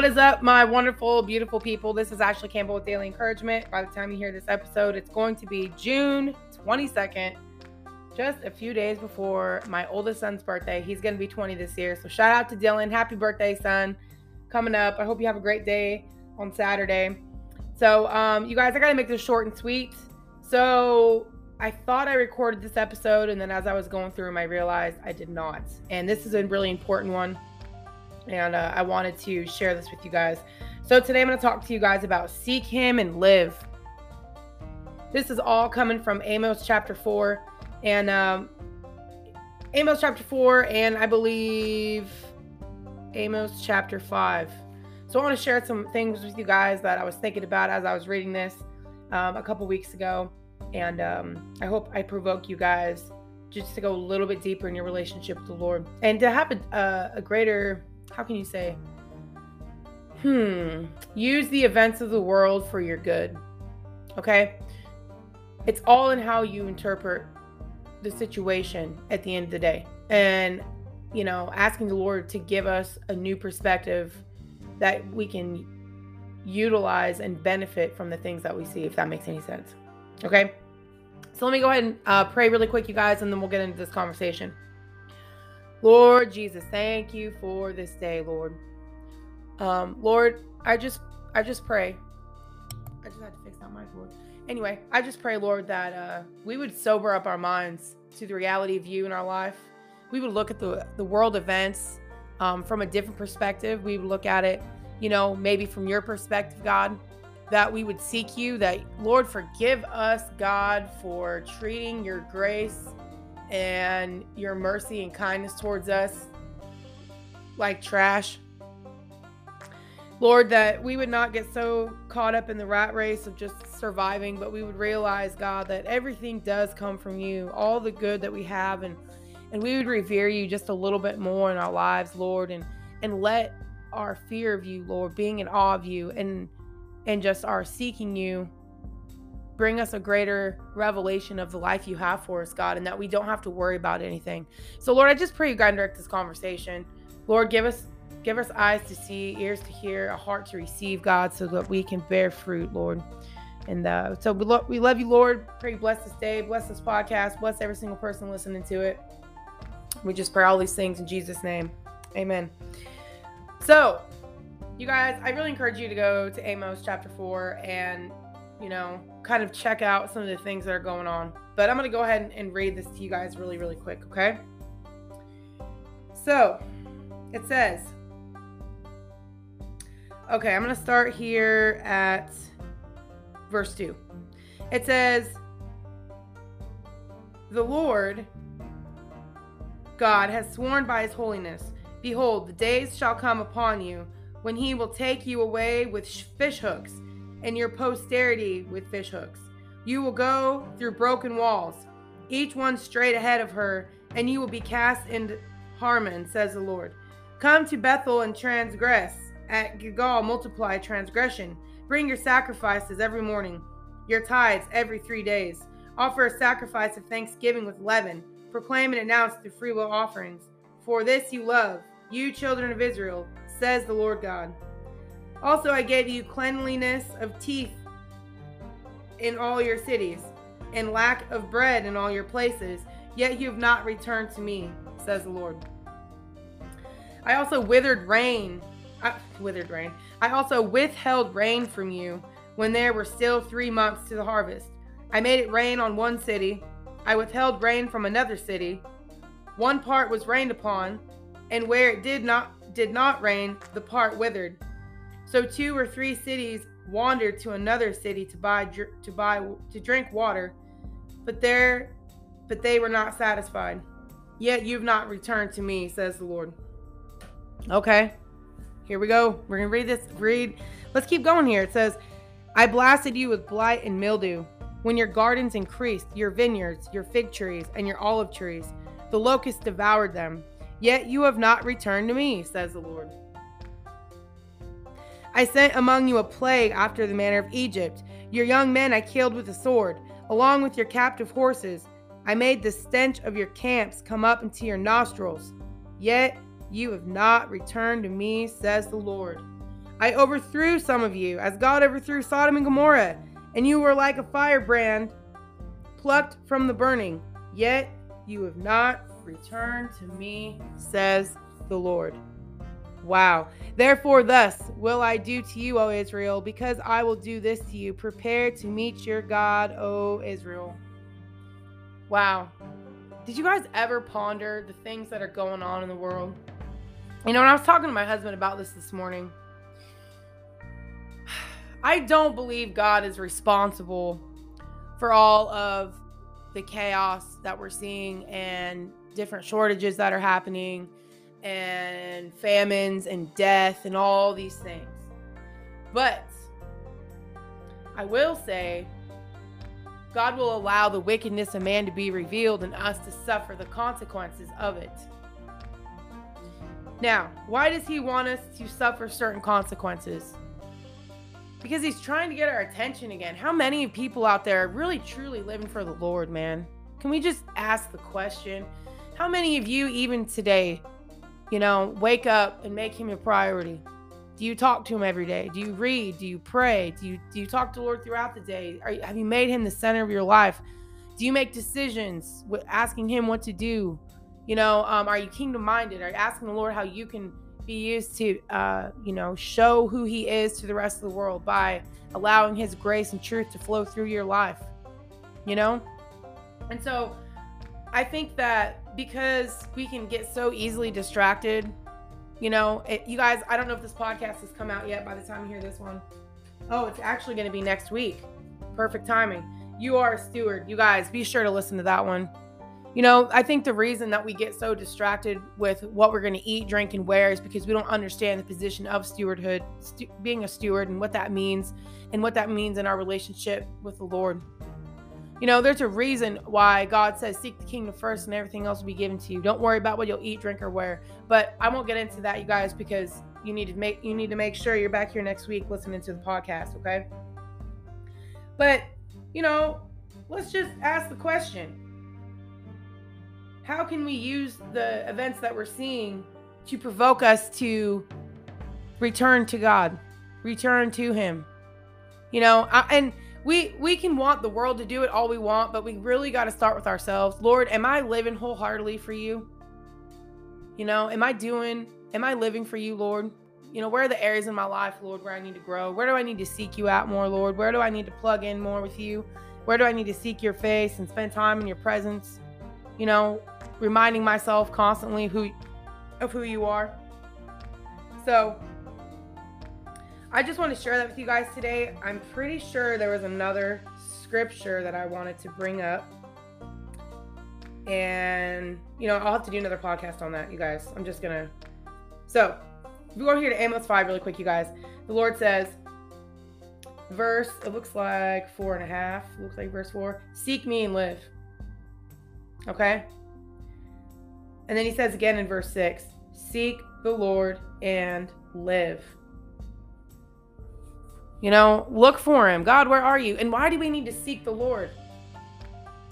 What is up, my wonderful, beautiful people? This is Ashley Campbell with Daily Encouragement. By the time you hear this episode, it's going to be June 22nd, just a few days before my oldest son's birthday. He's going to be 20 this year. So, shout out to Dylan. Happy birthday, son. Coming up. I hope you have a great day on Saturday. So, um, you guys, I got to make this short and sweet. So, I thought I recorded this episode, and then as I was going through them, I realized I did not. And this is a really important one and uh, I wanted to share this with you guys. So today I'm going to talk to you guys about seek Him and live. This is all coming from Amos chapter four, and um, Amos chapter four, and I believe Amos chapter five. So I want to share some things with you guys that I was thinking about as I was reading this um, a couple weeks ago, and um, I hope I provoke you guys just to go a little bit deeper in your relationship with the Lord and to have a, a, a greater how can you say, hmm, use the events of the world for your good. Okay? It's all in how you interpret the situation at the end of the day. And, you know, asking the Lord to give us a new perspective that we can utilize and benefit from the things that we see, if that makes any sense. Okay? So let me go ahead and uh, pray really quick, you guys, and then we'll get into this conversation. Lord Jesus, thank you for this day, Lord. Um, Lord, I just I just pray. I just had to fix that mic, Lord. Anyway, I just pray, Lord, that uh, we would sober up our minds to the reality of you in our life. We would look at the the world events um, from a different perspective. We would look at it, you know, maybe from your perspective, God. That we would seek you. That Lord, forgive us, God, for treating your grace and your mercy and kindness towards us like trash. Lord, that we would not get so caught up in the rat race of just surviving, but we would realize, God, that everything does come from you, all the good that we have, and and we would revere you just a little bit more in our lives, Lord, and and let our fear of you, Lord, being in awe of you, and and just our seeking you bring us a greater revelation of the life you have for us, God, and that we don't have to worry about anything. So, Lord, I just pray you guide and direct this conversation. Lord, give us give us eyes to see, ears to hear, a heart to receive, God, so that we can bear fruit, Lord. And uh, so we, lo- we love you, Lord. Pray bless this day, bless this podcast, bless every single person listening to it. We just pray all these things in Jesus' name. Amen. So, you guys, I really encourage you to go to Amos chapter 4 and you know, kind of check out some of the things that are going on. But I'm going to go ahead and read this to you guys really, really quick, okay? So it says, okay, I'm going to start here at verse 2. It says, The Lord God has sworn by his holiness, Behold, the days shall come upon you when he will take you away with fish hooks and your posterity with fishhooks. You will go through broken walls, each one straight ahead of her, and you will be cast into Harmon, says the Lord. Come to Bethel and transgress. At Gilgal, multiply transgression. Bring your sacrifices every morning, your tithes every three days. Offer a sacrifice of thanksgiving with leaven. Proclaim and announce the freewill offerings. For this you love, you children of Israel, says the Lord God. Also, I gave you cleanliness of teeth in all your cities, and lack of bread in all your places, yet you have not returned to me, says the Lord. I also withered rain, uh, withered rain. I also withheld rain from you when there were still three months to the harvest. I made it rain on one city. I withheld rain from another city. One part was rained upon, and where it did not did not rain, the part withered. So two or three cities wandered to another city to buy to buy to drink water, but there but they were not satisfied. Yet you've not returned to me, says the Lord. Okay. Here we go. We're going to read this. Read. Let's keep going here. It says, I blasted you with blight and mildew. When your gardens increased, your vineyards, your fig trees, and your olive trees, the locusts devoured them. Yet you have not returned to me, says the Lord. I sent among you a plague after the manner of Egypt. Your young men I killed with a sword, along with your captive horses. I made the stench of your camps come up into your nostrils. Yet you have not returned to me, says the Lord. I overthrew some of you, as God overthrew Sodom and Gomorrah, and you were like a firebrand plucked from the burning. Yet you have not returned to me, says the Lord. Wow. Therefore, thus will I do to you, O Israel, because I will do this to you. Prepare to meet your God, O Israel. Wow. Did you guys ever ponder the things that are going on in the world? You know, when I was talking to my husband about this this morning, I don't believe God is responsible for all of the chaos that we're seeing and different shortages that are happening and famines and death and all these things. But I will say, God will allow the wickedness of man to be revealed and us to suffer the consequences of it. Now, why does he want us to suffer certain consequences? Because he's trying to get our attention again. How many people out there are really truly living for the Lord, man? Can we just ask the question? How many of you, even today, you know, wake up and make him a priority? Do you talk to him every day? Do you read? Do you pray? Do you do you talk to the Lord throughout the day? Are, have you made him the center of your life? Do you make decisions with asking him what to do? You know, um, are you kingdom minded? Are you asking the Lord how you can be used to, uh, you know, show who He is to the rest of the world by allowing His grace and truth to flow through your life? You know, and so I think that because we can get so easily distracted, you know, it, you guys, I don't know if this podcast has come out yet by the time you hear this one. Oh, it's actually going to be next week. Perfect timing. You are a steward. You guys, be sure to listen to that one. You know, I think the reason that we get so distracted with what we're going to eat, drink, and wear is because we don't understand the position of stewardhood, stu- being a steward, and what that means, and what that means in our relationship with the Lord. You know, there's a reason why God says, Seek the kingdom first, and everything else will be given to you. Don't worry about what you'll eat, drink, or wear. But I won't get into that, you guys, because you need to make you need to make sure you're back here next week listening to the podcast, okay? But you know, let's just ask the question how can we use the events that we're seeing to provoke us to return to God, return to Him? You know, I, and we we can want the world to do it all we want, but we really got to start with ourselves. Lord, am I living wholeheartedly for you? You know, am I doing? Am I living for you, Lord? You know, where are the areas in my life, Lord, where I need to grow? Where do I need to seek you out more, Lord? Where do I need to plug in more with you? Where do I need to seek your face and spend time in your presence? You know, reminding myself constantly who of who you are. So I just want to share that with you guys today. I'm pretty sure there was another scripture that I wanted to bring up. And, you know, I'll have to do another podcast on that, you guys. I'm just going to. So, if we go here to Amos 5 really quick, you guys, the Lord says, verse, it looks like four and a half, looks like verse four, seek me and live. Okay? And then he says again in verse 6 Seek the Lord and live. You know, look for him. God, where are you? And why do we need to seek the Lord?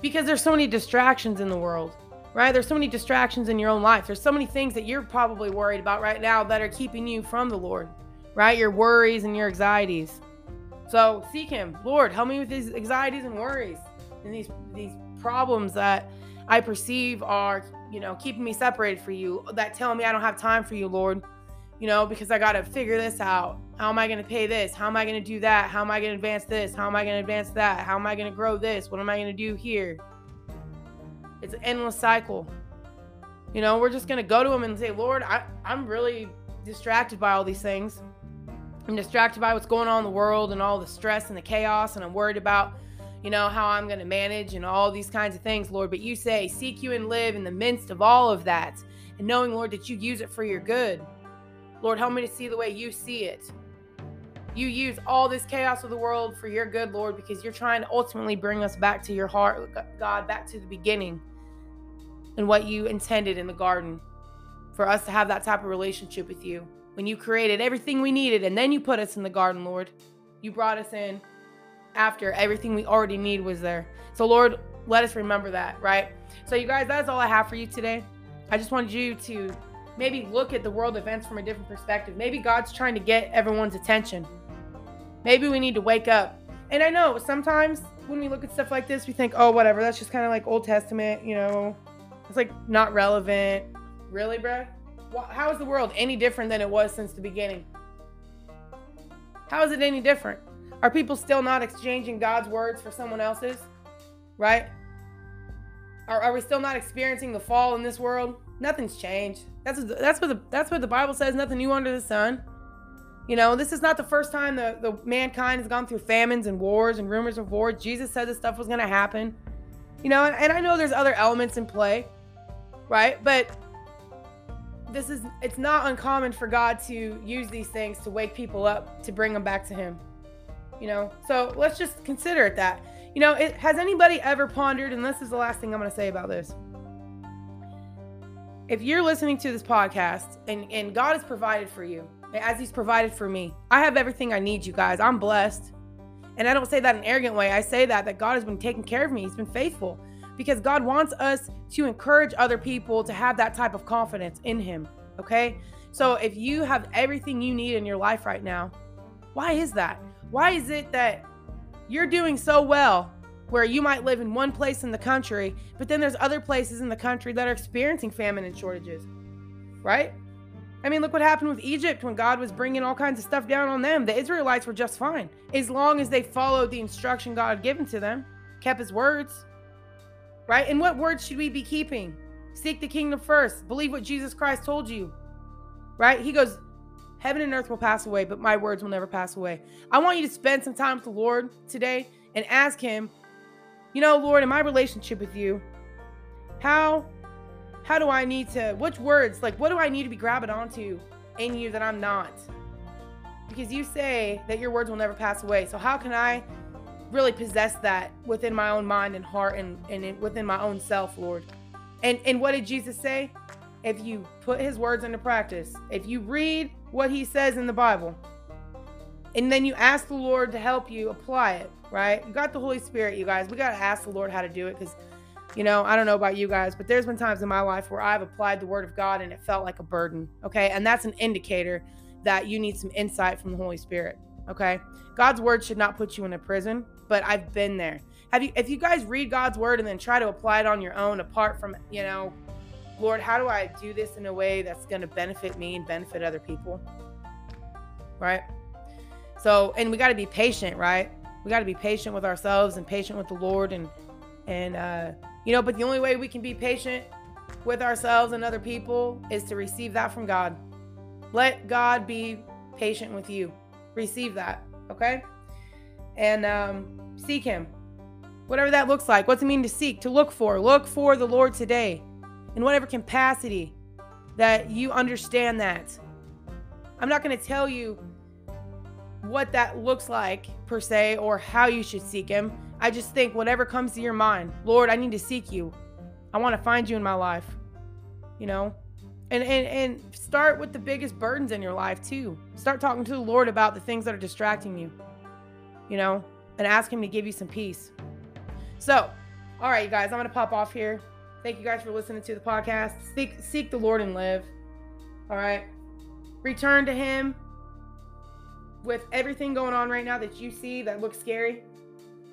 Because there's so many distractions in the world, right? There's so many distractions in your own life. There's so many things that you're probably worried about right now that are keeping you from the Lord, right? Your worries and your anxieties. So seek him. Lord, help me with these anxieties and worries and these these problems that I perceive are you know, keeping me separated for you, that tell me I don't have time for you, Lord, you know, because I got to figure this out. How am I going to pay this? How am I going to do that? How am I going to advance this? How am I going to advance that? How am I going to grow this? What am I going to do here? It's an endless cycle. You know, we're just going to go to Him and say, Lord, I, I'm really distracted by all these things. I'm distracted by what's going on in the world and all the stress and the chaos, and I'm worried about you know, how I'm going to manage and all these kinds of things, Lord. But you say, seek you and live in the midst of all of that. And knowing, Lord, that you use it for your good. Lord, help me to see the way you see it. You use all this chaos of the world for your good, Lord, because you're trying to ultimately bring us back to your heart, God, back to the beginning and what you intended in the garden for us to have that type of relationship with you. When you created everything we needed and then you put us in the garden, Lord, you brought us in after everything we already need was there. So, Lord, let us remember that, right? So, you guys, that's all I have for you today. I just wanted you to maybe look at the world events from a different perspective. Maybe God's trying to get everyone's attention. Maybe we need to wake up. And I know sometimes when we look at stuff like this, we think, oh, whatever, that's just kind of like Old Testament, you know, it's like not relevant. Really, bruh? How is the world any different than it was since the beginning? How is it any different? Are people still not exchanging God's words for someone else's? Right? Are, are we still not experiencing the fall in this world? Nothing's changed. That's that's what the that's what the Bible says. Nothing new under the sun. You know, this is not the first time the, the mankind has gone through famines and wars and rumors of war. Jesus said this stuff was going to happen. You know, and, and I know there's other elements in play, right? But this is it's not uncommon for God to use these things to wake people up to bring them back to him. You know, so let's just consider it that. You know, it, has anybody ever pondered, and this is the last thing I'm going to say about this. If you're listening to this podcast and, and God has provided for you, as He's provided for me, I have everything I need, you guys. I'm blessed. And I don't say that in an arrogant way. I say that that God has been taking care of me. He's been faithful because God wants us to encourage other people to have that type of confidence in Him. Okay. So if you have everything you need in your life right now, why is that? Why is it that you're doing so well where you might live in one place in the country, but then there's other places in the country that are experiencing famine and shortages, right? I mean, look what happened with Egypt when God was bringing all kinds of stuff down on them. The Israelites were just fine as long as they followed the instruction God had given to them, kept his words, right? And what words should we be keeping? Seek the kingdom first, believe what Jesus Christ told you, right? He goes, Heaven and earth will pass away, but my words will never pass away. I want you to spend some time with the Lord today and ask Him, you know, Lord, in my relationship with you, how how do I need to which words, like what do I need to be grabbing onto in you that I'm not? Because you say that your words will never pass away. So how can I really possess that within my own mind and heart and, and within my own self, Lord? And and what did Jesus say? If you put his words into practice, if you read what he says in the Bible. And then you ask the Lord to help you apply it, right? You got the Holy Spirit, you guys. We got to ask the Lord how to do it because, you know, I don't know about you guys, but there's been times in my life where I've applied the Word of God and it felt like a burden, okay? And that's an indicator that you need some insight from the Holy Spirit, okay? God's Word should not put you in a prison, but I've been there. Have you, if you guys read God's Word and then try to apply it on your own apart from, you know, Lord, how do I do this in a way that's going to benefit me and benefit other people? Right? So, and we got to be patient, right? We got to be patient with ourselves and patient with the Lord and and uh you know, but the only way we can be patient with ourselves and other people is to receive that from God. Let God be patient with you. Receive that, okay? And um seek him. Whatever that looks like. What's it mean to seek? To look for. Look for the Lord today in whatever capacity that you understand that. I'm not going to tell you what that looks like per se or how you should seek him. I just think whatever comes to your mind, Lord, I need to seek you. I want to find you in my life. You know? And and and start with the biggest burdens in your life too. Start talking to the Lord about the things that are distracting you. You know, and ask him to give you some peace. So, all right, you guys, I'm going to pop off here. Thank you guys for listening to the podcast. Seek, seek the Lord and live. All right. Return to Him with everything going on right now that you see that looks scary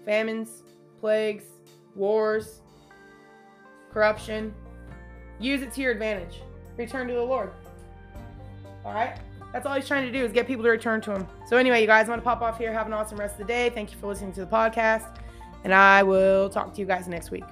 famines, plagues, wars, corruption. Use it to your advantage. Return to the Lord. All right. That's all he's trying to do is get people to return to him. So, anyway, you guys, I'm to pop off here. Have an awesome rest of the day. Thank you for listening to the podcast. And I will talk to you guys next week.